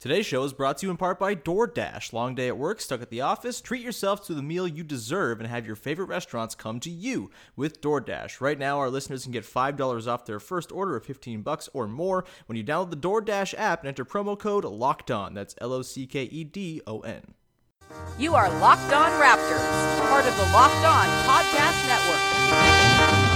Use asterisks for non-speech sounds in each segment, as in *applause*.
Today's show is brought to you in part by DoorDash. Long day at work, stuck at the office? Treat yourself to the meal you deserve and have your favorite restaurants come to you with DoorDash. Right now, our listeners can get $5 off their first order of 15 bucks or more when you download the DoorDash app and enter promo code LOCKED ON. That's L O C K E D O N. You are Locked On Raptors, part of the Locked On Podcast Network.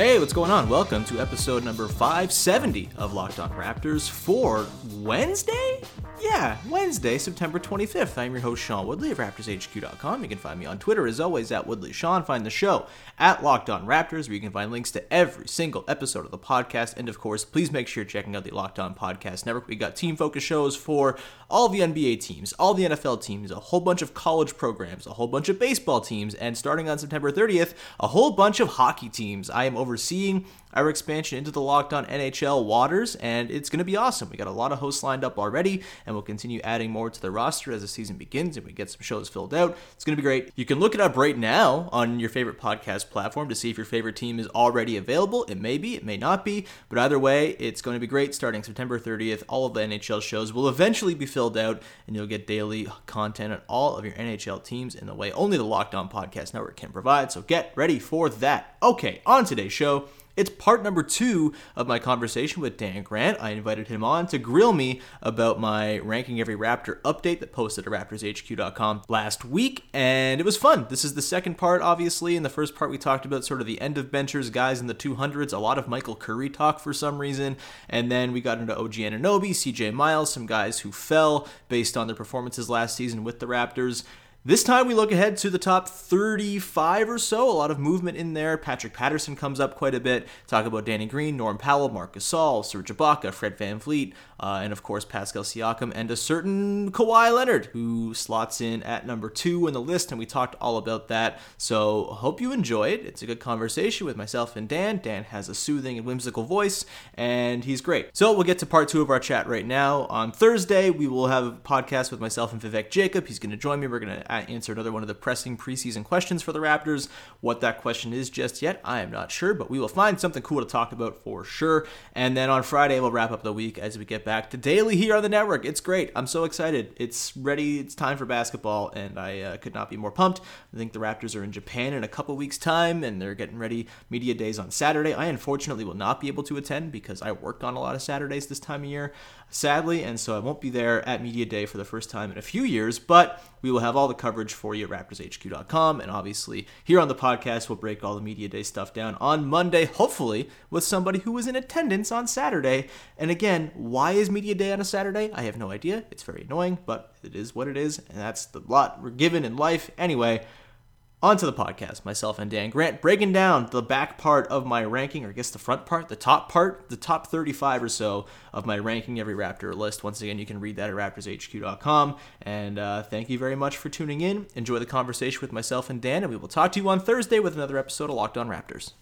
Hey, what's going on? Welcome to episode number 570 of Locked On Raptors for Wednesday? Yeah, Wednesday, September 25th. I'm your host, Sean Woodley of RaptorsHQ.com. You can find me on Twitter, as always, at Woodley Sean. Find the show at Locked On Raptors, where you can find links to every single episode of the podcast. And of course, please make sure you're checking out the Locked On Podcast Network. We got team focus shows for all the NBA teams, all the NFL teams, a whole bunch of college programs, a whole bunch of baseball teams, and starting on September 30th, a whole bunch of hockey teams. I am overseeing our expansion into the Locked On NHL waters, and it's going to be awesome. We got a lot of hosts lined up already, and we'll continue adding more to the roster as the season begins and we get some shows filled out. It's going to be great. You can look it up right now on your favorite podcast platform to see if your favorite team is already available. It may be, it may not be, but either way, it's going to be great starting September 30th. All of the NHL shows will eventually be filled out, and you'll get daily content on all of your NHL teams in the way only the Locked On Podcast Network can provide. So get ready for that. Okay, on today's show, it's part number two of my conversation with Dan Grant. I invited him on to grill me about my Ranking Every Raptor update that posted at RaptorsHQ.com last week, and it was fun. This is the second part, obviously. In the first part, we talked about sort of the end of benchers, guys in the 200s, a lot of Michael Curry talk for some reason, and then we got into OG Anunoby, CJ Miles, some guys who fell based on their performances last season with the Raptors. This time we look ahead to the top 35 or so. A lot of movement in there. Patrick Patterson comes up quite a bit. Talk about Danny Green, Norm Powell, Marc Gasol, Serge Ibaka, Fred VanVleet, uh, and of course Pascal Siakam, and a certain Kawhi Leonard who slots in at number two in the list. And we talked all about that. So hope you enjoy it. It's a good conversation with myself and Dan. Dan has a soothing and whimsical voice, and he's great. So we'll get to part two of our chat right now. On Thursday, we will have a podcast with myself and Vivek Jacob. He's going to join me. We're going to answer another one of the pressing preseason questions for the Raptors. What that question is just yet, I am not sure, but we will find something cool to talk about for sure. And then on Friday, we'll wrap up the week as we get back to daily here on the network. It's great. I'm so excited. It's ready. It's time for basketball, and I uh, could not be more pumped. I think the Raptors are in Japan in a couple weeks' time, and they're getting ready media days on Saturday. I unfortunately will not be able to attend because I worked on a lot of Saturdays this time of year sadly, and so I won't be there at Media Day for the first time in a few years, but we will have all the coverage for you at RaptorsHQ.com, and obviously here on the podcast, we'll break all the Media Day stuff down on Monday, hopefully with somebody who was in attendance on Saturday. And again, why is Media Day on a Saturday? I have no idea. It's very annoying, but it is what it is, and that's the lot we're given in life. Anyway, onto the podcast, myself and Dan Grant, breaking down the back part of my ranking, or I guess the front part, the top part, the top 35 or so of my ranking every Raptor list. Once again, you can read that at raptorshq.com. And uh, thank you very much for tuning in. Enjoy the conversation with myself and Dan, and we will talk to you on Thursday with another episode of Locked On Raptors.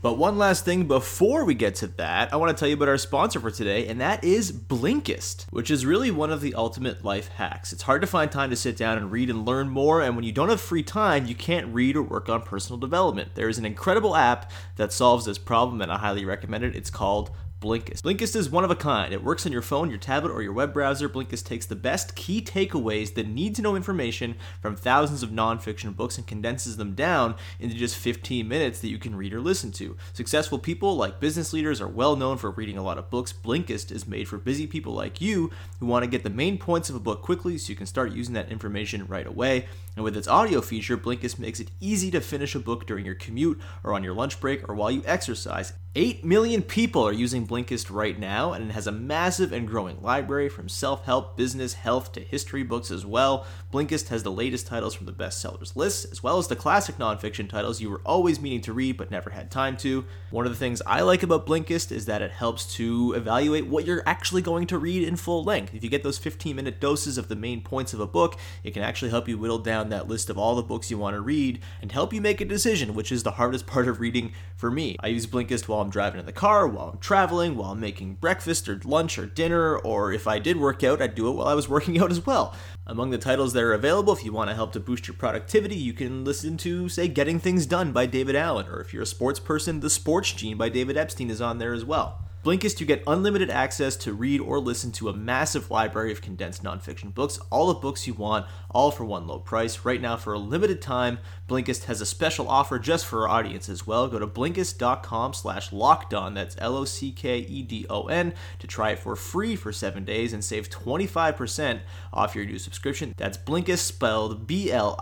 But one last thing before we get to that, I want to tell you about our sponsor for today, and that is Blinkist, which is really one of the ultimate life hacks. It's hard to find time to sit down and read and learn more, and when you don't have free time, you can't read or work on personal development. There is an incredible app that solves this problem, and I highly recommend it. It's called Blinkist. Blinkist is one of a kind. It works on your phone, your tablet, or your web browser. Blinkist takes the best key takeaways that need to know information from thousands of nonfiction books and condenses them down into just 15 minutes that you can read or listen to. Successful people like business leaders are well known for reading a lot of books. Blinkist is made for busy people like you who want to get the main points of a book quickly so you can start using that information right away. And with its audio feature, Blinkist makes it easy to finish a book during your commute or on your lunch break or while you exercise. 8 million people are using Blinkist right now, and it has a massive and growing library from self help, business, health to history books as well. Blinkist has the latest titles from the bestsellers list, as well as the classic nonfiction titles you were always meaning to read but never had time to. One of the things I like about Blinkist is that it helps to evaluate what you're actually going to read in full length. If you get those 15 minute doses of the main points of a book, it can actually help you whittle down that list of all the books you want to read and help you make a decision, which is the hardest *laughs* part of reading for me. I use Blinkist while I'm driving in the car, while I'm traveling traveling, while making breakfast or lunch or dinner, or if I did work out, I'd do it while I was working *laughs* out as well. Among the titles that are available, if you want to help to boost your productivity, you can listen to, say, Getting Things Done by David Allen, or if you're a sports person, The Sports Gene by David Epstein is on there as well. Blinkist, you get unlimited access to read or listen to a massive library of condensed nonfiction books, all the books you want, all for one low price. Right now, for a limited time, Blinkist has a special offer just for our audience as well. Go to Blinkist.com slash lockedon, that's L-O-C-K-E-D-O-N, to try it for free for seven days and save 25% off your new subscription. That's Blinkist, spelled B-L-I-N-K-I-S-T,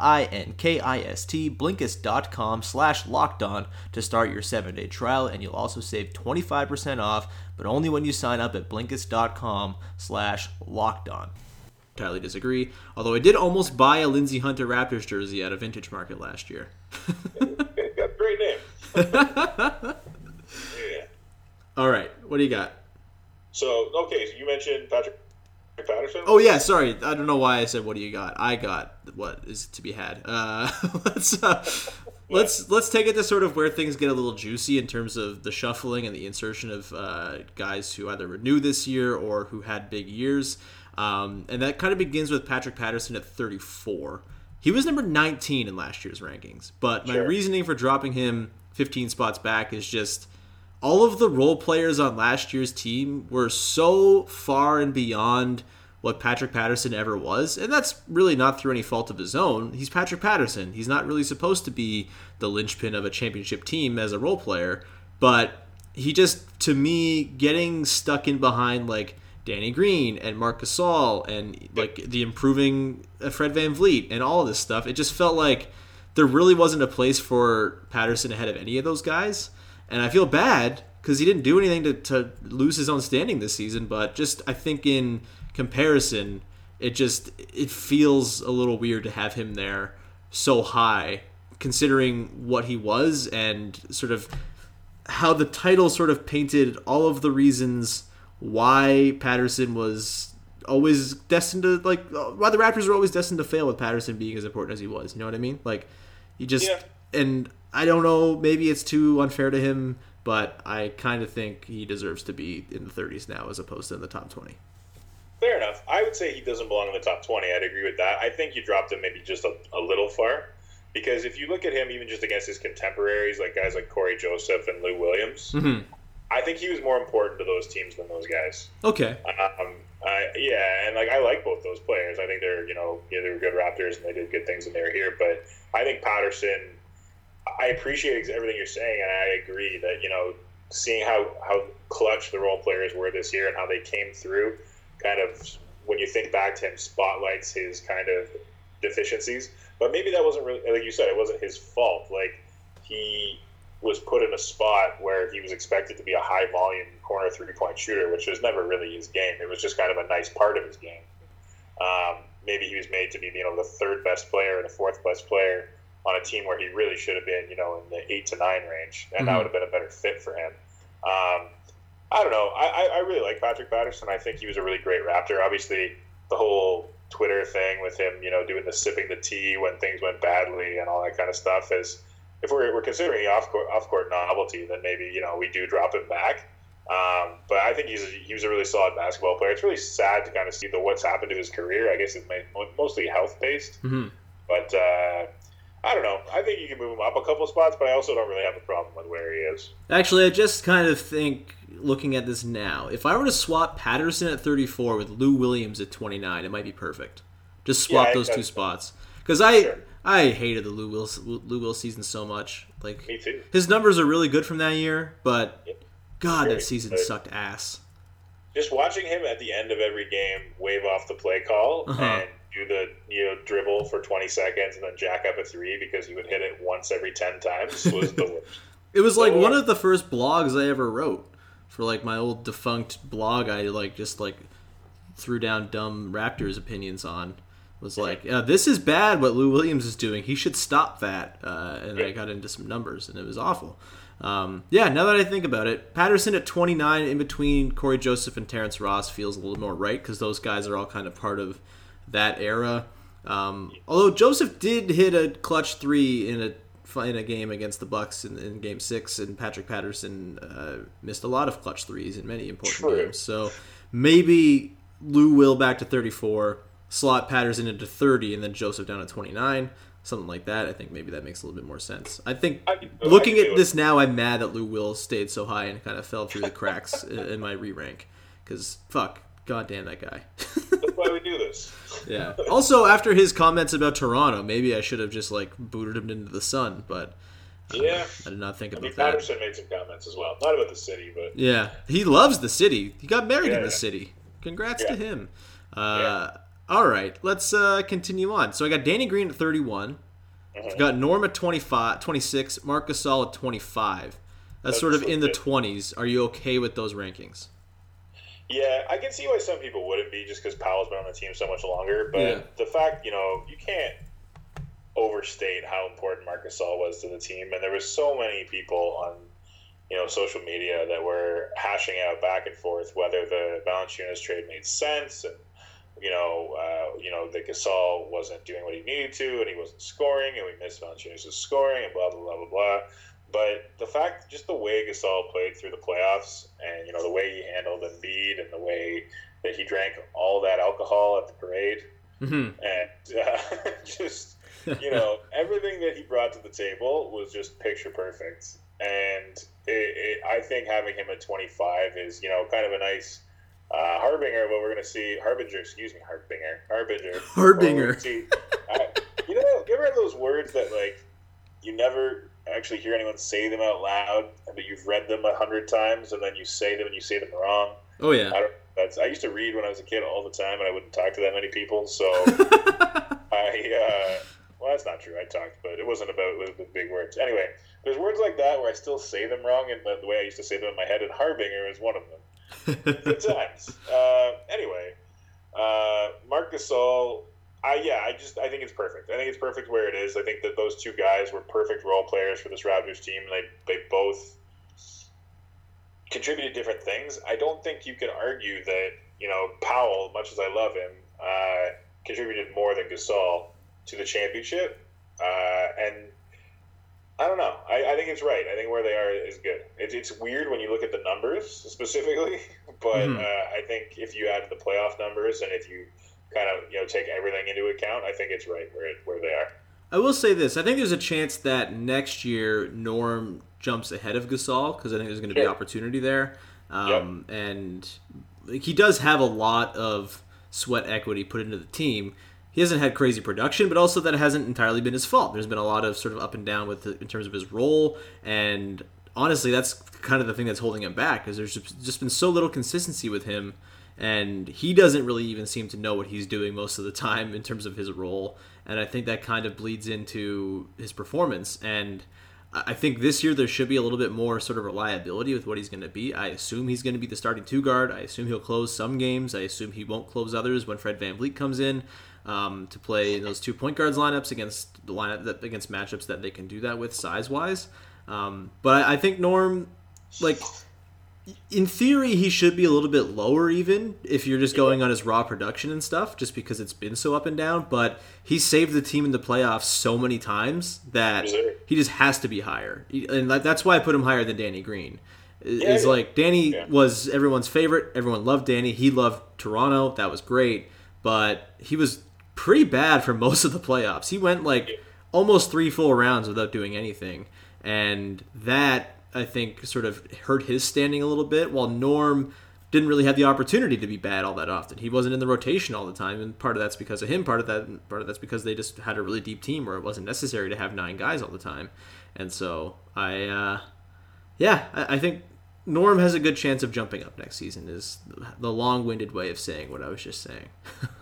Blinkist.com slash lockedon to start your seven-day trial, and you'll also save 25% off but only when you sign up at Blinkist.com slash lockdown. Entirely disagree, although I did almost buy a Lindsey Hunter Raptors jersey at a vintage market last year. got great name. *laughs* yeah. All right, what do you got? So, okay, so you mentioned Patrick Patterson. Oh yeah, sorry. I don't know why I said what do you got. I got what is to be had. Uh, *laughs* let's uh, let's let's take it to sort of where things get a little juicy in terms of the shuffling and the insertion of uh, guys who either renew this year or who had big years. Um, and that kind of begins with Patrick Patterson at 34. He was number 19 in last year's rankings, but my Sure. reasoning for dropping him 15 spots back is just all of the role players on last year's team were so far and beyond what Patrick Patterson ever was, and that's really not through any fault of his own. He's Patrick Patterson. He's not really supposed to be the linchpin of a championship team as a role player, but he just to me getting stuck in behind like Danny Green and Marc Gasol and like the improving uh, Fred VanVleet and all this stuff, it just felt like there really wasn't a place for Patterson ahead of any of those guys. And I feel bad because he didn't do anything to, to lose his own standing this season. But just I think in comparison, it just it feels a little weird to have him there so high, considering what he was and sort of how the title sort of painted all of the reasons why Patterson was always destined to like why the Raptors were always destined to fail with Patterson being as important as he was. You know what I mean? Like he just Yeah. and I don't know, maybe it's too unfair to him, but I kind of think he deserves to be in the 30s now as opposed to in the top 20. Fair enough. I would say he doesn't belong in the top 20. I'd agree with that. I think you dropped him maybe just a, a little far. Because if you look at him, even just against his contemporaries, like guys like Corey Joseph and Lou Williams, Mhm. I think he was more important to those teams than those guys. Okay. Um, I, yeah, and like I like both those players. I think they're you know yeah, they were good Raptors and they did good things when they were here. But I think Patterson, I appreciate everything you're saying, and I agree that you know seeing how how clutch the role players were this year and how they came through, kind of when you think back to him, spotlights his kind of deficiencies. But maybe that wasn't really like you said, it wasn't his fault. Like he was put in a spot where he was expected to be a high volume corner three point shooter, which was never really his game. It was just kind of a nice part of his game. Um, maybe he was made to be, you know, the third best player and the fourth best player on a team where he really should have been, you know, in the eight to nine range, and that Mhm. would have been a better fit for him. Um, I don't know. I, I, I really like Patrick Patterson. I think he was a really great Raptor. Obviously, the whole Twitter thing with him, you know, doing the sipping the tea when things went badly and all that kind of stuff is, if we're, we're considering off court, off court novelty, then maybe you know we do drop him back. Um, but I think he's a, he was a really solid basketball player. It's really sad to kind of see the what's happened to his career. I guess it's mostly health based, Mhm. but uh, I don't know. I think you can move him up a couple spots, but I also don't really have a problem with where he is. Actually, I just kind of think, looking at this now, if I were to swap Patterson at 34 with Lou Williams at 29, it might be perfect. Just swap Yeah, those two spots. Because I, Sure. I hated the Lou Will, Lou Will season so much. Like Me too. his numbers are really good from that year, but Yep. God, Very that season good. sucked ass. Just watching him at the end of every game wave off the play call Uh-huh. and do the you know dribble for 20 seconds and then jack up a three because he would hit it once every 10 times was the worst. *laughs* It was like one of the first blogs I ever wrote for like my old defunct blog. I like just like threw down dumb Raptors opinions on. Was like, uh, this is bad what Lou Williams is doing. He should stop that. Uh, and I got into some numbers, and it was awful. Um, yeah, now that I think about it, Patterson at 29 in between Corey Joseph and Terrence Ross feels a little more right because those guys are all kind of part of that era. Um, although Joseph did hit a clutch three in a in a game against the Bucks in, in Game Six, and Patrick Patterson uh, missed a lot of clutch threes in many important True. games. So maybe Lou Will back to 34, slot Patterson into 30, and then Joseph down to 29, something like that. I think maybe that makes a little bit more sense. I think I can- I looking at this now, I'm mad that Lou Will stayed so high and kind of fell through the cracks *laughs* in my re rank. Because fuck, goddamn that guy. That's why we do this. *laughs* Yeah. Also, after his comments about Toronto, maybe I should have just like booted him into the sun, but Yeah. I did not think I about mean, that. Patterson made some comments as well. Not about the city, but Yeah, he loves the city. He got married Yeah, in the yeah. city. Congrats Yeah. to him. Uh, All right, let's uh, continue on. So I got Danny Green at 31. Mm-hmm. I've got Norm at 25, 26. Marc Gasol at 25. That's sort of That's in the 20s. Are you okay with those rankings? yeah, I can see why some people wouldn't be just because Powell's been on the team so much longer. But Yeah. the fact, you know, you can't overstate how important Marcus Gasol was to the team, and there was so many people on, you know, social media that were hashing out back and forth whether the Valanciunas trade made sense and. You know, uh, you know that Gasol wasn't doing what he needed to, and he wasn't scoring, and we missed Valanciunas' scoring, and blah blah blah blah blah. But the fact, just the way Gasol played through the playoffs, and you know the way he handled Embiid, and the way that he drank all that alcohol at the parade, hmm and uh, *laughs* just you know *laughs* everything that he brought to the table was just picture perfect. And it, it, I think having him at 25 is you know kind of a nice uh, harbinger what we're going to see. Harbinger, excuse me, harbinger, harbinger, Harbinger. Gonna see. Uh, you know, you ever those words that like you never actually hear anyone say them out loud, but you've read them a hundred times, and then you say them and you say them wrong. Oh, yeah. I don't. That's. I used to read when I was a kid all the time, and I wouldn't talk to that many people. So *laughs* I. Uh, well, that's not true. I talked, but it wasn't about with big words. Anyway, there's words like that where I still say them wrong, and the, the way I used to say them in my head. And harbinger is one of them. Good times. Uh, anyway, uh, Marc Gasol. I yeah, I just I think it's perfect. I think it's perfect where it is. I think that those two guys were perfect role players for this Raptors team, they they both contributed different things. I don't think you can argue that you know Powell, much as I love him, uh, contributed more than Gasol to the championship. Uh, and I don't know. I, I think it's right. I think where they are is good. It's, it's weird when you look at the numbers specifically, *laughs* but Mhm. uh, I think if you add the playoff numbers and if you kind of you know take everything into account, I think it's right where it, where they are. I will say this. I think there's a chance that next year Norm jumps ahead of Gasol because I think there's going to be opportunity there. Um, And like, he does have a lot of sweat equity put into the team. He hasn't had crazy production, but also that hasn't entirely been his fault. There's been a lot of sort of up and down with the, in terms of his role, and honestly, that's kind of the thing that's holding him back. Because there's just, been so little consistency with him, and he doesn't really even seem to know what he's doing most of the time in terms of his role. And I think that kind of bleeds into his performance. And I I think this year there should be a little bit more sort of reliability with what he's going to be. I assume he's going to be the starting two guard. I assume he'll close some games. I assume he won't close others when Fred VanVleet comes in um, to play those two point guards lineups against the lineup that, against matchups that they can do that with size wise. Um, but I, I think Norm, like in theory, he should be a little bit lower even if you're just going on his raw production and stuff, just because it's been so up and down. But he saved the team in the playoffs so many times that he just has to be higher, and that's why I put him higher than Danny Green. Is yeah. like Danny Yeah. was everyone's favorite. Everyone loved Danny. He loved Toronto. That was great, but he was pretty bad for *laughs* most of the playoffs. He went like almost three full rounds without doing anything, and that I think sort of hurt his standing a little bit. While Norm didn't really have the opportunity to be bad all that often. He wasn't in the rotation all the time, and part of that's because of him. Part of that, part of that's because they just had a really deep team where it wasn't necessary to have nine guys all the time. And so I, uh, yeah, I, I think Norm has a good chance of jumping up next season. Is the long-winded way of saying what I was just saying. *laughs*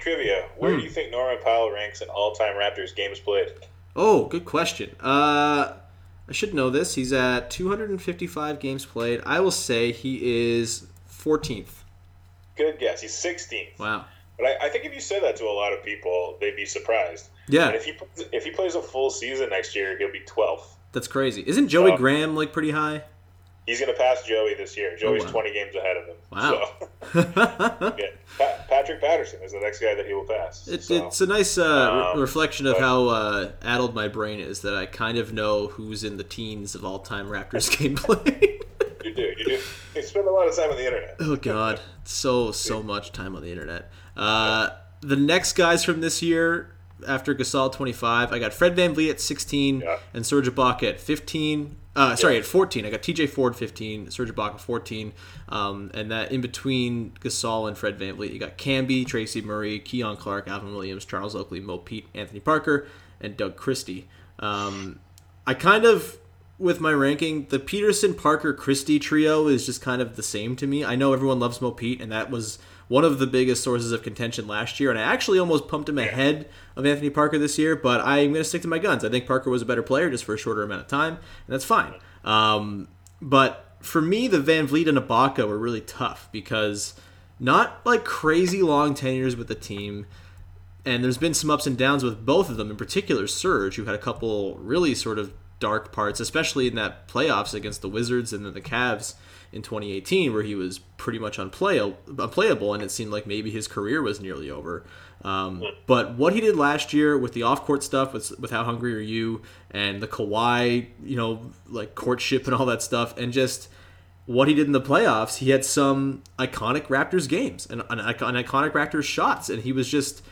Trivia: Where Hmm. do you think Norman Powell ranks in all time Raptors games played? Oh, good question. Uh, I should know this. He's at 255 games played. I will say he is 14th. Good guess. He's 16th. Wow. But I, I think if you said that to a lot of people, they'd be surprised. Yeah, And if he if he plays a full season next year, he'll be 12th. that's crazy. Isn't Joey. Graham like pretty high? He's going to pass Joey this year. Joey's Oh, wow. 20 games ahead of him. Wow. So, *laughs* yeah. Pa- Patrick Patterson is the next guy that he will pass. It, so. It's a nice uh, re- Um, reflection of but- how uh, addled my brain is that I kind of know who's in the teens of all time Raptors *laughs* gameplay. You do. You do. You spend a lot of time on the internet. oh God, so so much time on the internet. Uh, the next guys from this year after Gasol 25, I got Fred VanVleet at 16 Yeah. and Serge Ibaka at 15. Uh, sorry, Yeah. at 14. I got TJ Ford 15, Serge Ibaka 14, um, and that in between Gasol and Fred VanVleet, you got Camby, Tracy Murray, Keon Clark, Alvin Williams, Charles Oakley, Mo Pete, Anthony Parker, and Doug Christie. Um, I kind of, with my ranking, the Peterson, Parker, Christie trio is just kind of the same to me. I know everyone loves Mo Pete, and that was one of the biggest sources of contention last year, and I actually almost pumped him ahead of Anthony Parker this year, but I'm going to stick to my guns. I think Parker was a better player just for a shorter amount of time, and that's fine. Um, but for me, the VanVleet and Ibaka were really tough because not like crazy long tenures with the team and there's been some ups and downs with both of them. In particular, Serge, who had a couple really sort of dark parts, especially in that playoffs against the Wizards and then the Cavs in 2018, where he was pretty much unplay- unplayable, and it seemed like maybe his career was nearly over. Um, but what he did last year with the off-court stuff, with with how hungry are you, and the Kawhi, you know, like courtship and all that stuff, and just what he did in the playoffs, he had some iconic Raptors games and an, an iconic Raptors shots, and he was just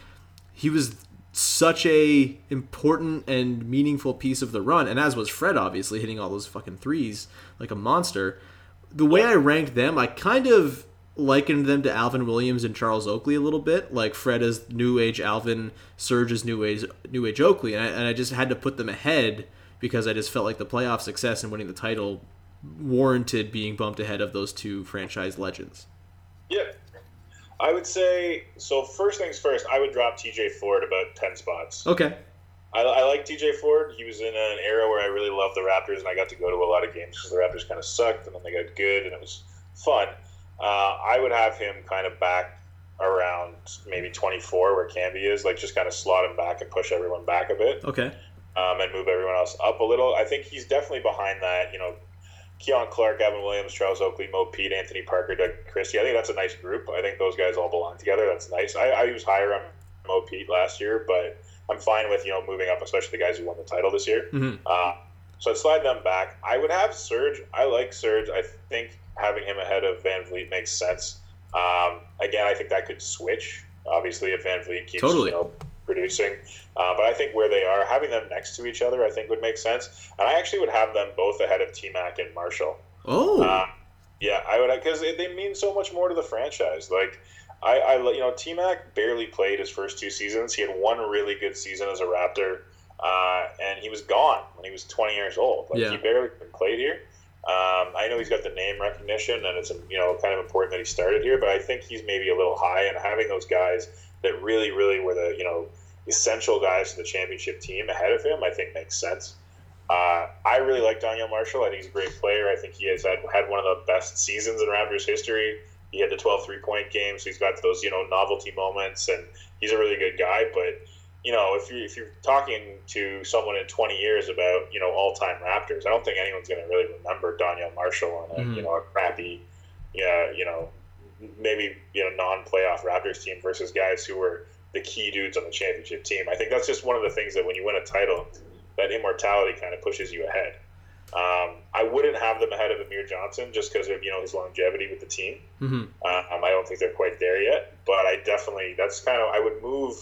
he was such a important and meaningful piece of the run, and as was Fred, obviously hitting all those fucking threes like a monster. The way I ranked them, I kind of likened them to Alvin Williams and Charles Oakley a little bit, like Fred as new age Alvin, Serge as new age new age Oakley, and I, and I just had to put them ahead because I just felt like the playoff success and winning the title warranted being bumped ahead of those two franchise legends. Yeah. I would say so. First things first, I would drop TJ Ford about ten spots. Okay. I, I like TJ Ford. He was in an era where I really loved the Raptors, and I got to go to a lot of games because the Raptors kind of sucked, and then they got good, and it was fun. Uh, I would have him kind of back around maybe 24, where Camby is, like just kind of slot him back and push everyone back a bit, Okay. um, and move everyone else up a little. I think he's definitely behind that. You know, Keon Clark, Evan Williams, Charles Oakley, Mo Pete, Anthony Parker, Doug Christie. I think that's a nice group. I think those guys all belong together. That's nice. I, I was higher on Mo Pete last year, but I'm fine with you know moving up, especially the guys who won the title this year. Mhm. Uh, so I'd slide them back. I would have Serge. I like Serge. I think having him ahead of VanVleet makes sense. Um, again, I think that could switch. Obviously, if VanVleet keeps Totally. you know, producing, uh, but I think where they are, having them next to each other, I think would make sense. And I actually would have them both ahead of T Mac and Marshall. Oh. Uh, yeah, I would because they mean so much more to the franchise. Like, I, I you know, T Mac barely played his first two seasons. He had one really good season as a Raptor, uh, and he was gone when he was 20 years old. Like, Yeah. he barely played here. Um, I know he's got the name recognition, and it's you know kind of important that he started here. But I think he's maybe a little high, and having those guys that really, really were the you know essential guys to the championship team ahead of him, I think makes sense. Uh, I really like Donyell Marshall. I think he's a great player. I think he has had, had one of the best seasons in Raptors history. He had the 12 three point games. So he's got those, you know, novelty moments, and he's a really good guy. But, you know, if, you, if you're talking to someone in 20 years about, you know, all time Raptors, I don't think anyone's going to really remember Donyell Marshall on a, Mhm. you know, a crappy, yeah, you know, maybe, you know, non playoff Raptors team versus guys who were the key dudes on the championship team. I think that's just one of the things that when you win a title, that immortality kind of pushes you ahead. Um, I wouldn't have them ahead of Amir Johnson just because of you know his longevity with the team. hmm Um, I don't think they're quite there yet, but I definitely that's kind of I would move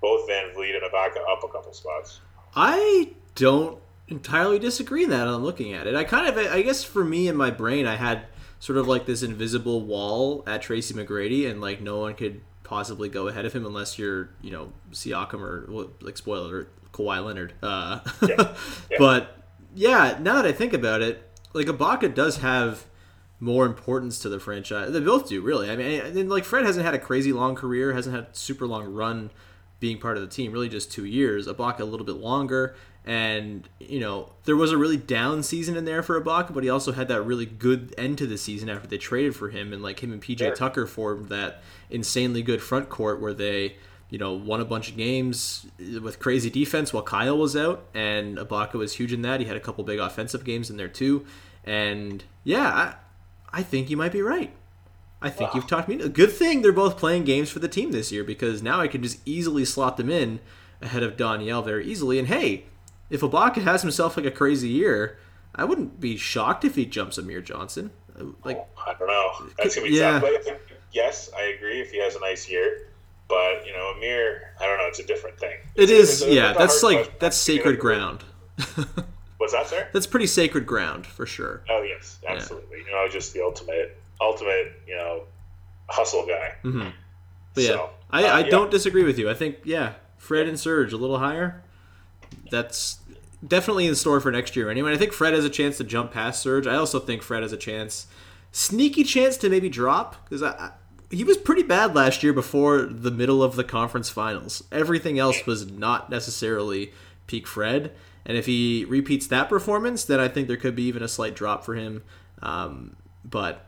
both VanVleet and Ibaka up a couple spots. I don't entirely disagree that on looking at it. I kind of, I guess for me in my brain, I had sort of like this invisible wall at Tracy McGrady, and like no one could possibly go ahead of him unless you're, you know, Siakam or like spoiler Kawhi Leonard. Uh, Yeah. *laughs* Yeah. But yeah, now that I think about it, like Ibaka does have more importance to the franchise. They both do, really. I mean, like Fred hasn't had a crazy long career, hasn't had a super long run being part of the team, really just two years. Ibaka a little bit longer, and you know there was a really down season in there for Ibaka, but he also had that really good end to the season after they traded for him, and like him and PJ Sure. Tucker formed that insanely good front court where they. You know, won a bunch of games with crazy defense while Kyle was out, and Ibaka was huge in that. He had a couple big offensive games in there too, And yeah, I, I think you might be right. I think you've talked me. A good thing they're both playing games for the team this year because now I can just easily slot them in ahead of Donyell very easily. And hey, if Ibaka has himself like a crazy year, I wouldn't be shocked if he jumps Amir Johnson. Like oh, I don't know. That's gonna be Yeah. tough. But yes, I agree. If he has a nice year, but you know, a Amir, I don't know. It's a different thing. it It's- is, it's a- yeah. it's That's like question. that's sacred ground. *laughs* What's that, sir? that's pretty sacred ground for sure. Oh yes, absolutely. You know, just the ultimate, ultimate, you know, hustle guy. Mm-hmm. But yeah, So, I, uh, I yeah. don't disagree with you. I think yeah, Fred and Serge a little higher. That's definitely in store for next year anyway. I think Fred has a chance to jump past Serge. I also think Fred has a chance, sneaky chance to maybe drop because I, I, he was pretty bad last year before the middle of the conference finals. Everything else was not necessarily peak Fred. And if he repeats that performance, then I think there could be even a slight drop for him. Um, but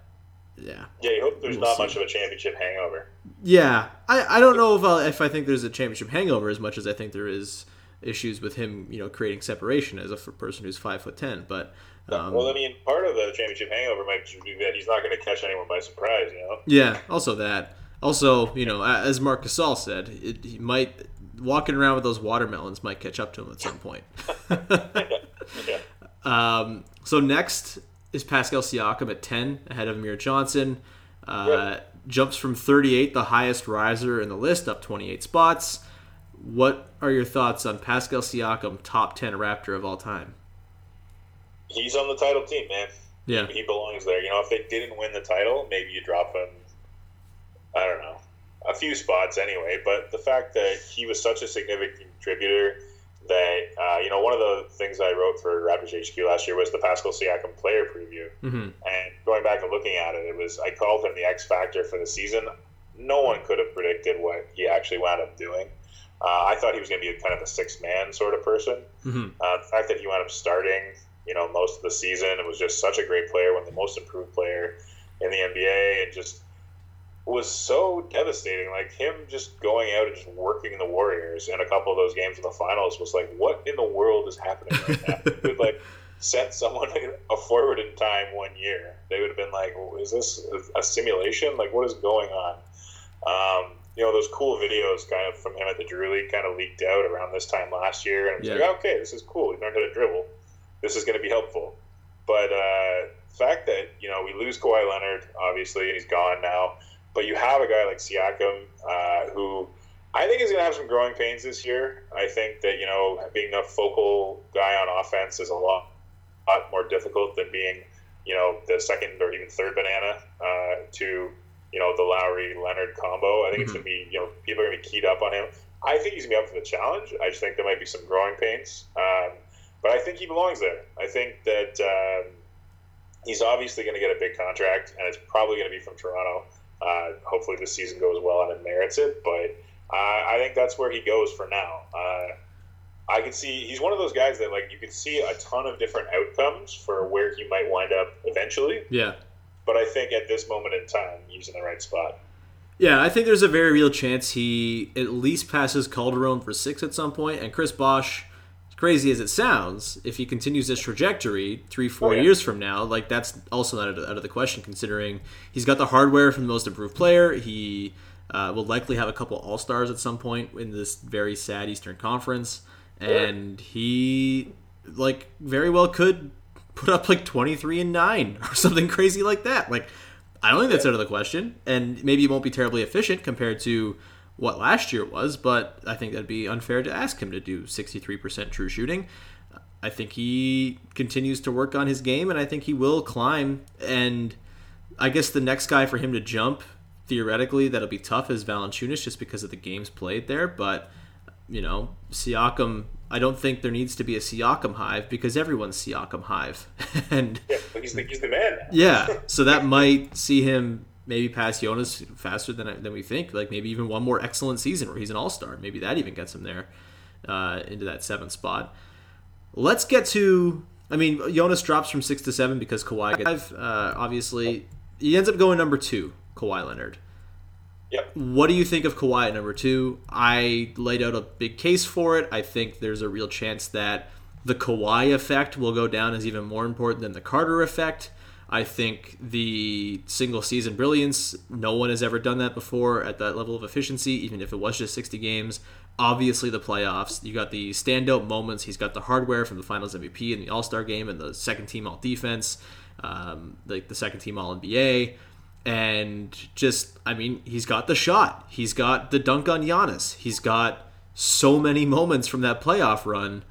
yeah, Yeah, you hope there's We'll not see. much of a championship hangover. yeah, I, I don't know if i if I think there's a championship hangover as much as I think there is issues with him, you know, creating separation as a person who's five foot ten. But um, well, I mean, part of the championship hangover might be that he's not going to catch anyone by surprise. You know. yeah, also that. Also, you know, as Marc Gasol said, it, he might walking around with those watermelons might catch up to him at some point. *laughs* yeah. *laughs* Um, so next is Pascal Siakam at 10, ahead of Amir Johnson. Uh, Yeah. Jumps from 38, the highest riser in the list, up 28 spots. What are your thoughts on Pascal Siakam, top 10 Raptor of all time? He's on the title team, man. Yeah. He belongs there. You know, if they didn't win the title, maybe you drop him. I don't know, a few spots anyway. But the fact that he was such a significant contributor that uh, you know one of the things I wrote for Raptors HQ last year was the Pascal Siakam player preview. hmm And going back and looking at it, it was I called him the X factor for the season. No one could have predicted what he actually wound up doing. Uh, I thought he was going to be kind of a six man sort of person. hmm Uh, the fact that he wound up starting, you know, most of the season and was just such a great player, one of the most improved player in the NBA, and just was so devastating. Like him just going out and just working the Warriors in a couple of those games in the finals was like, what in the world is happening right now? *laughs* He could like sent someone *laughs* a forward in time one year. They would have been like, is this a simulation? Like, what is going on? Um, you know, those cool videos kind of from him at the Drew League kind of leaked out around this time last year. And it was Yeah. like, okay, this is cool. He learned how to dribble. This is going to be helpful. But uh, the fact that, you know, we lose Kawhi Leonard, obviously, and he's gone now. But you have a guy like Siakam uh, who I think is going to have some growing pains this year. I think that, you know, being a focal guy on offense is a lot, lot more difficult than being, you know, the second or even third banana uh, to, you know, the Lowry Leonard combo. I think it's Mhm. going to be, you know, people are going to be keyed up on him. I think he's going to be up for the challenge. I just think there might be some growing pains. Um, but I think he belongs there. I think that um, he's obviously going to get a big contract, and it's probably going to be from Toronto. Uh, hopefully, the season goes well and it merits it. But uh, I think that's where he goes for now. Uh, I can see he's one of those guys that like you can see a ton of different outcomes for where he might wind up eventually. Yeah. But I think at this moment in time, he's in the right spot. Yeah, I think there's a very real chance he at least passes Calderon for six at some point, and Chris Bosh, as crazy as it sounds, if he continues this trajectory three, four Oh, yeah. years from now, like that's also not out of, out of the question, considering he's got the hardware from the most improved player. He uh, will likely have a couple All Stars at some point in this very sad Eastern Conference, and he like very well could put up like 23 and 9 *laughs* or something crazy like that. Like I don't think that's out of the question, and maybe it won't be terribly efficient compared to what last year was, but I think that'd be unfair to ask him to do 63% true shooting. I think he continues to work on his game, and I think he will climb. And I guess the next guy for him to jump, theoretically, that'll be tough is Valanciunas, just because of the games played there. But you know, Siakam. I don't think there needs to be a Siakam hive because everyone's Siakam hive, *laughs* and Yeah, he's the, he's the man yeah, so that might see him maybe pass Jonas faster than than we think. Like maybe even one more excellent season where he's an All Star. Maybe that even gets him there uh, into that seventh spot. Let's get to. I mean, Jonas drops from six to seven because Kawhi gets five. Uh, obviously, he ends up going number two. Kawhi Leonard. Yep. What do you think of Kawhi at number two? I laid out a big case for it. I think there's a real chance that the Kawhi effect will go down as even more important than the Carter effect. I think the single season brilliance, no one has ever done that before at that level of efficiency, even if it was just 60 games. Obviously, the playoffs. You got the standout moments. He's got the hardware from the Finals MVP and the All Star game and the second team All Defense, um, like the second team All NBA, and just I mean he's got the shot. He's got the dunk on Giannis. He's got so many moments from that playoff run.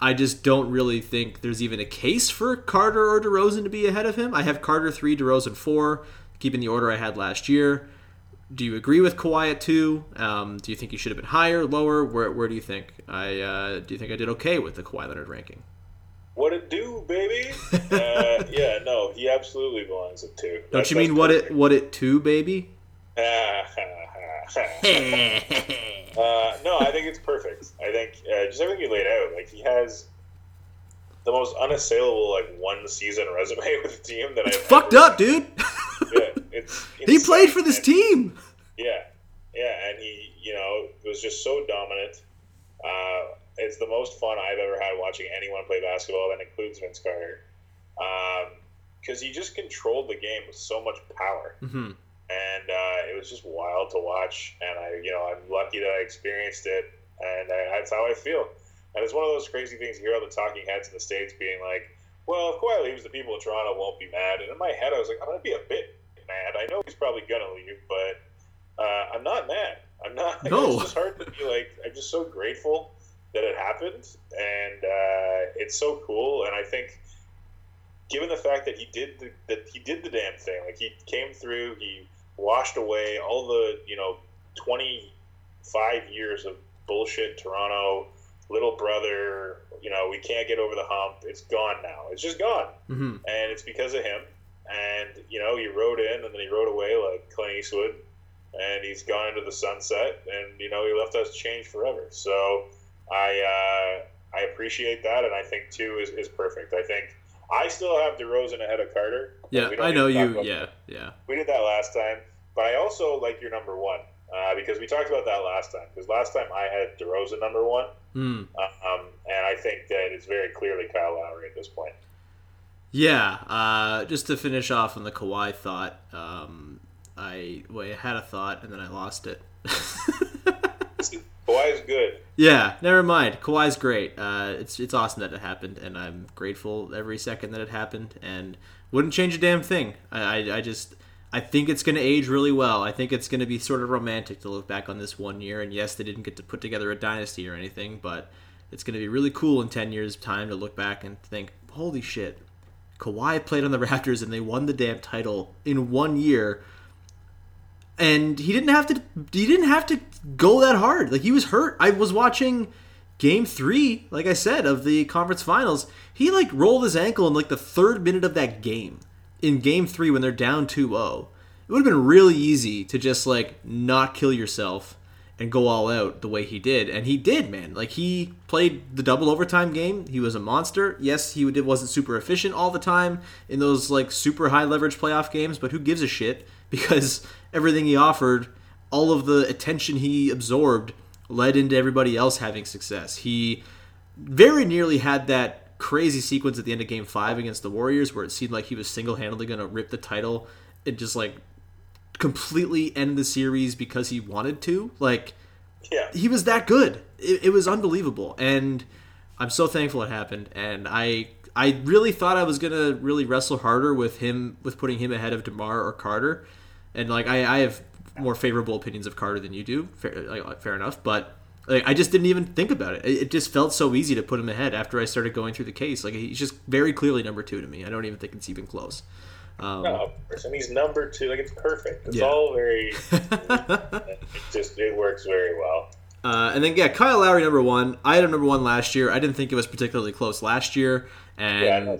I just don't really think there's even a case for Carter or DeRozan to be ahead of him. I have Carter three, DeRozan four, keeping the order I had last year do you agree with Kawhi at two? Um, do you think he should have been higher, lower? Where, where do you think? I uh, do you think I did okay with the Kawhi Leonard ranking? What it do, baby? *laughs* uh, yeah, no, he absolutely belongs at two. Don't that's, you mean what it what it two, baby? *laughs* uh, no, I think it's perfect. I think uh, just everything you laid out, like he has the most unassailable like one season resume *laughs* with the team that I fucked ever... up, dude. *laughs* yeah, it's he played for this team. Yeah, yeah, and he you know was just so dominant. Uh, it's the most fun I've ever had watching anyone play basketball. That includes Vince Carter, because um, he just controlled the game with so much power. Mm-hmm. And uh, it was just wild to watch, and I, you know, I'm lucky that I experienced it, and I, that's how I feel. And it's one of those crazy things you hear all the talking heads in the States being like, well, if Kawhi leaves, the people of Toronto won't be mad. And in my head, I was like, I'm going to be a bit mad. I know he's probably going to leave, but uh, I'm not mad. I'm not. *laughs* No. It's just hard to be like, I'm just so grateful that it happened. And uh, it's so cool. And I think, given the fact that he did the, that he did the damn thing, like he came through, he washed away all the, you know, 25 years of bullshit Toronto little brother, you know, we can't get over the hump. It's gone now. It's just gone. Mm-hmm. And it's because of him. And, you know, he rode in and then he rode away like Clint Eastwood. And he's gone into the sunset. And, you know, he left us changed forever. So I, uh, I appreciate that. And I think, two is, is perfect. I think I still have DeRozan ahead of Carter. Yeah, I know you. Yeah, yeah. We did that last time. But I also like your number one uh, because we talked about that last time. Because last time I had DeRozan number one, mm. um, and I think that it's very clearly Kyle Lowry at this point. Yeah, uh, just to finish off on the Kawhi thought, um, I well, I had a thought and then I lost it. *laughs* Kawhi's good. Yeah, never mind. Kawhi's great. Uh, it's it's awesome that it happened, and I'm grateful every second that it happened, and wouldn't change a damn thing. I, I, I just I think it's going to age really well. I think it's going to be sort of romantic to look back on this one year. And yes, they didn't get to put together a dynasty or anything, but it's going to be really cool in 10 years' time to look back and think, holy shit, Kawhi played on the *laughs* Raptors and they won the damn title in one year. And he didn't have to he didn't have to go that hard. Like he was hurt. I was watching game 3, like I said, of the conference finals. He like rolled his ankle in like the 3rd minute of that game in game three when they're down 2-0 it would have been really easy to just like not kill yourself and go all out the way he did and he did man like he played the double overtime game he was a monster yes he wasn't super efficient all the time in those like super high leverage playoff games but who gives a shit because everything he offered all of the attention he absorbed led into everybody else having success he very nearly had that crazy sequence at the end of game five against the Warriors where it seemed like he was single handedly going to rip the title and just like completely end the series because he wanted to. Like, yeah. he was that good. It, it was unbelievable. And I'm so thankful it happened. And I. I really thought I was gonna really wrestle harder with him, with putting him ahead of Demar or Carter, and like I, I have more favorable opinions of Carter than you do. Fair, like, fair enough, but like I just didn't even think about it. It just felt so easy to put him ahead after I started going through the case. Like he's just very clearly number two to me. I don't even think it's even close. Um, no, and he's number two. Like it's perfect. It's yeah. all very. *laughs* it just it works very well. Uh, and then yeah, Kyle Lowry number one. I had him number one last year. I didn't think it was particularly close last year, and yeah,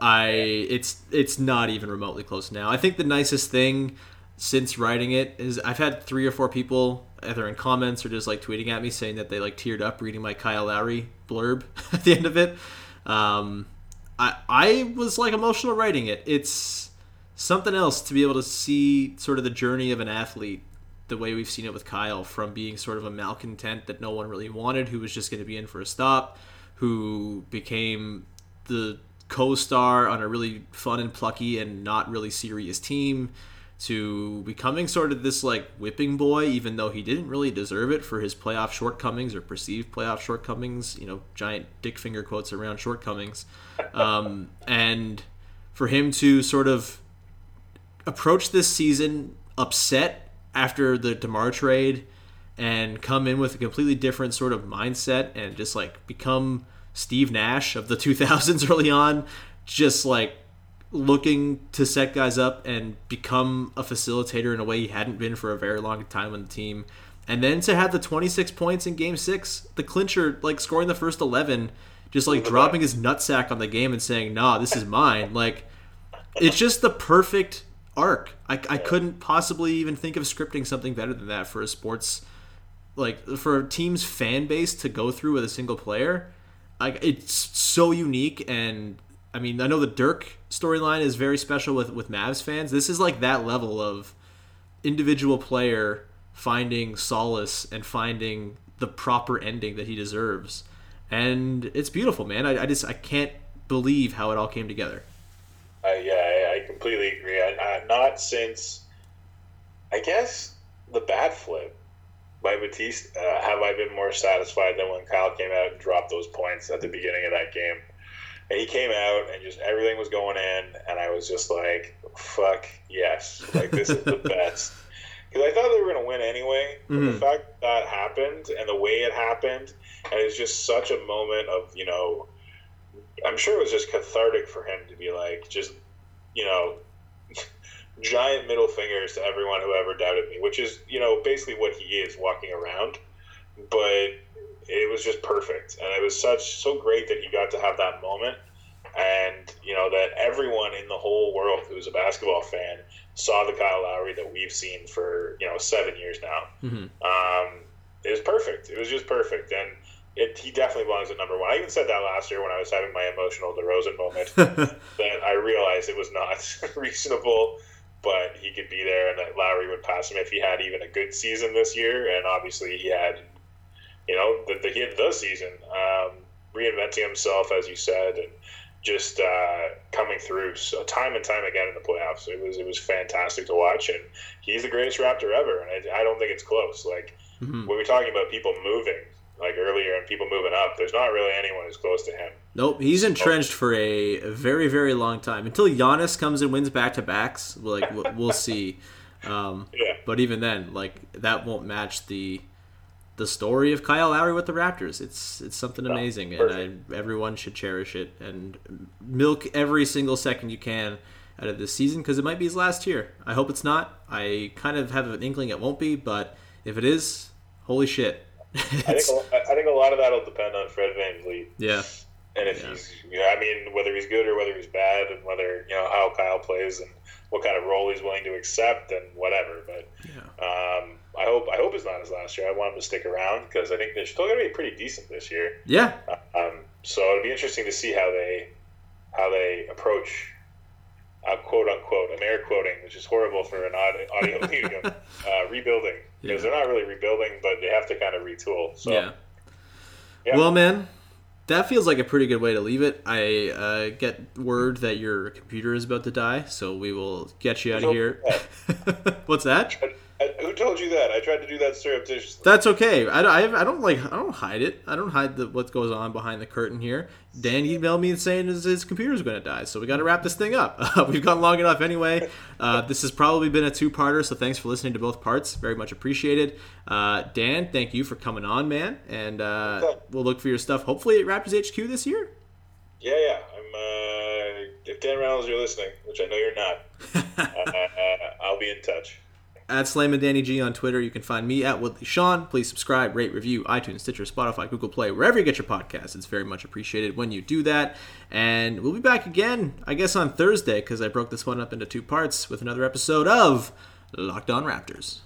I it's it's not even remotely close now. I think the nicest thing since writing it is I've had three or four people either in comments or just like tweeting at me saying that they like teared up reading my Kyle Lowry blurb *laughs* at the end of it. Um, I I was like emotional writing it. It's something else to be able to see sort of the journey of an athlete the way we've seen it with Kyle from being sort of a malcontent that no one really wanted who was just going to be in for a stop who became the co-star on a really fun and plucky and not really serious team to becoming sort of this like whipping boy even though he didn't really deserve it for his playoff shortcomings or perceived playoff shortcomings you know giant dick finger quotes around shortcomings. Um, and for him to sort of approach this season upset after the DeMar trade and come in with a completely different sort of mindset and just like become Steve Nash of the 2000s *laughs* early on, just like looking to set guys up and become a facilitator in a way he hadn't been for a very long time on the team. And then to have the 26 points in game six, the clincher, like scoring the first 11, just like dropping his nutsack on the game and saying, nah, this is mine. Like, it's just the perfect arc. I, I couldn't possibly even think of scripting something better than that for a sports, like, for a team's fan base to go through with a single player like it's so unique and I mean I know the Dirk storyline is very special with with Mavs fans. This is like that level of individual player finding solace and finding the proper ending that he deserves. And it's beautiful, man. I, I just I can't believe how it all came together. Uh, yeah, I, completely agree. I, I, not since, I guess, the bat flip by Bautista, uh, have I been more satisfied than when Kyle came out and dropped those points at the beginning of that game? And he came out and just everything was going in, and I was just like, "Fuck yes!" Like this is the *laughs* best. Because I thought they were going to win anyway. But mm-hmm. the fact that happened and the way it happened, and it's just such a moment of you know, I'm sure it was just cathartic for him to be like, just you know, *laughs* giant middle fingers to everyone who ever doubted me, which is, you know, basically what he is walking around. But it was just perfect. And it was such, so great that you got to have that moment. And, you know, that everyone in the whole world who's a basketball fan saw the Kyle Lowry that we've seen for, you know, seven years now. Mm-hmm. Um, it was perfect. It was just perfect. And, it, he definitely belongs at number one. I even said that last year when I was having my emotional DeRozan moment *laughs* that I realized it was not *laughs* reasonable but he could be there and that Lowry would pass him if he had even a good season this year. And obviously, he had, you know, the, the, he had the season, um, reinventing himself, as you said, and just uh, coming through so time and time again in the playoffs. It was it was fantastic to watch, and he's the greatest Raptor ever, and I, I don't think it's close. Like mm-hmm. when we're talking about people moving, like earlier and people moving up, there's not really anyone who's close to him. Nope, he's entrenched for a very, very long time until Giannis comes and wins back to backs. Like we'll see. *laughs* Um, yeah. But even then, like that won't match the the story of Kyle Lowry with the Raptors. It's it's something amazing, and I, everyone should cherish it and milk every single second you can out of this season because it might be his last year. I hope it's not. I kind of have an inkling it won't be, but if it is, holy shit, I think a, *laughs* I think a lot of that will depend on Fred VanVleet. Yeah. And if yeah. he's, you know, I mean, whether he's good or whether he's bad, and whether you know how Kyle plays and what kind of role he's willing to accept and whatever. But yeah. um, I hope I hope it's not his last year. I want him to stick around because I think they're still going to be pretty decent this year. Yeah. Um, so it'll be interesting to see how they how they approach uh, quote unquote, I'm air quoting, which is horrible for an audio *laughs* medium, uh, rebuilding because yeah. they're not really rebuilding, but they have to kind of retool. So, yeah. yeah. Well, man, that feels like a pretty good way to leave it. I uh, get word that your computer is about to die, so we will get you out of here. *laughs* What's that? Who told you that? I tried to do that surreptitiously. That's okay. I, I, I, don't like. I don't hide it. I don't hide the, what goes on behind the curtain here. Dan emailed me saying his, his computer's going to die, so we got to wrap this thing up. Uh, *laughs* we've gone long enough anyway. Uh, this has probably been a two-parter, so thanks for listening to both parts. Very much appreciated. Uh, Dan, thank you for coming on, man, and uh, we'll look for your stuff. Hopefully at Raptors HQ this year. Yeah, yeah. I'm. Uh, if Dan Reynolds, you're listening, which I know you're not, *laughs* uh, I'll be in touch at Slam and Danny G on Twitter. You can find me at Woodley Sean. Please subscribe, rate, review, iTunes, Stitcher, Spotify, Google Play, wherever you get your podcasts. It's very much appreciated when you do that. And we'll be back again, I guess, on Thursday because I broke this one up into two parts with another episode of Locked On Raptors.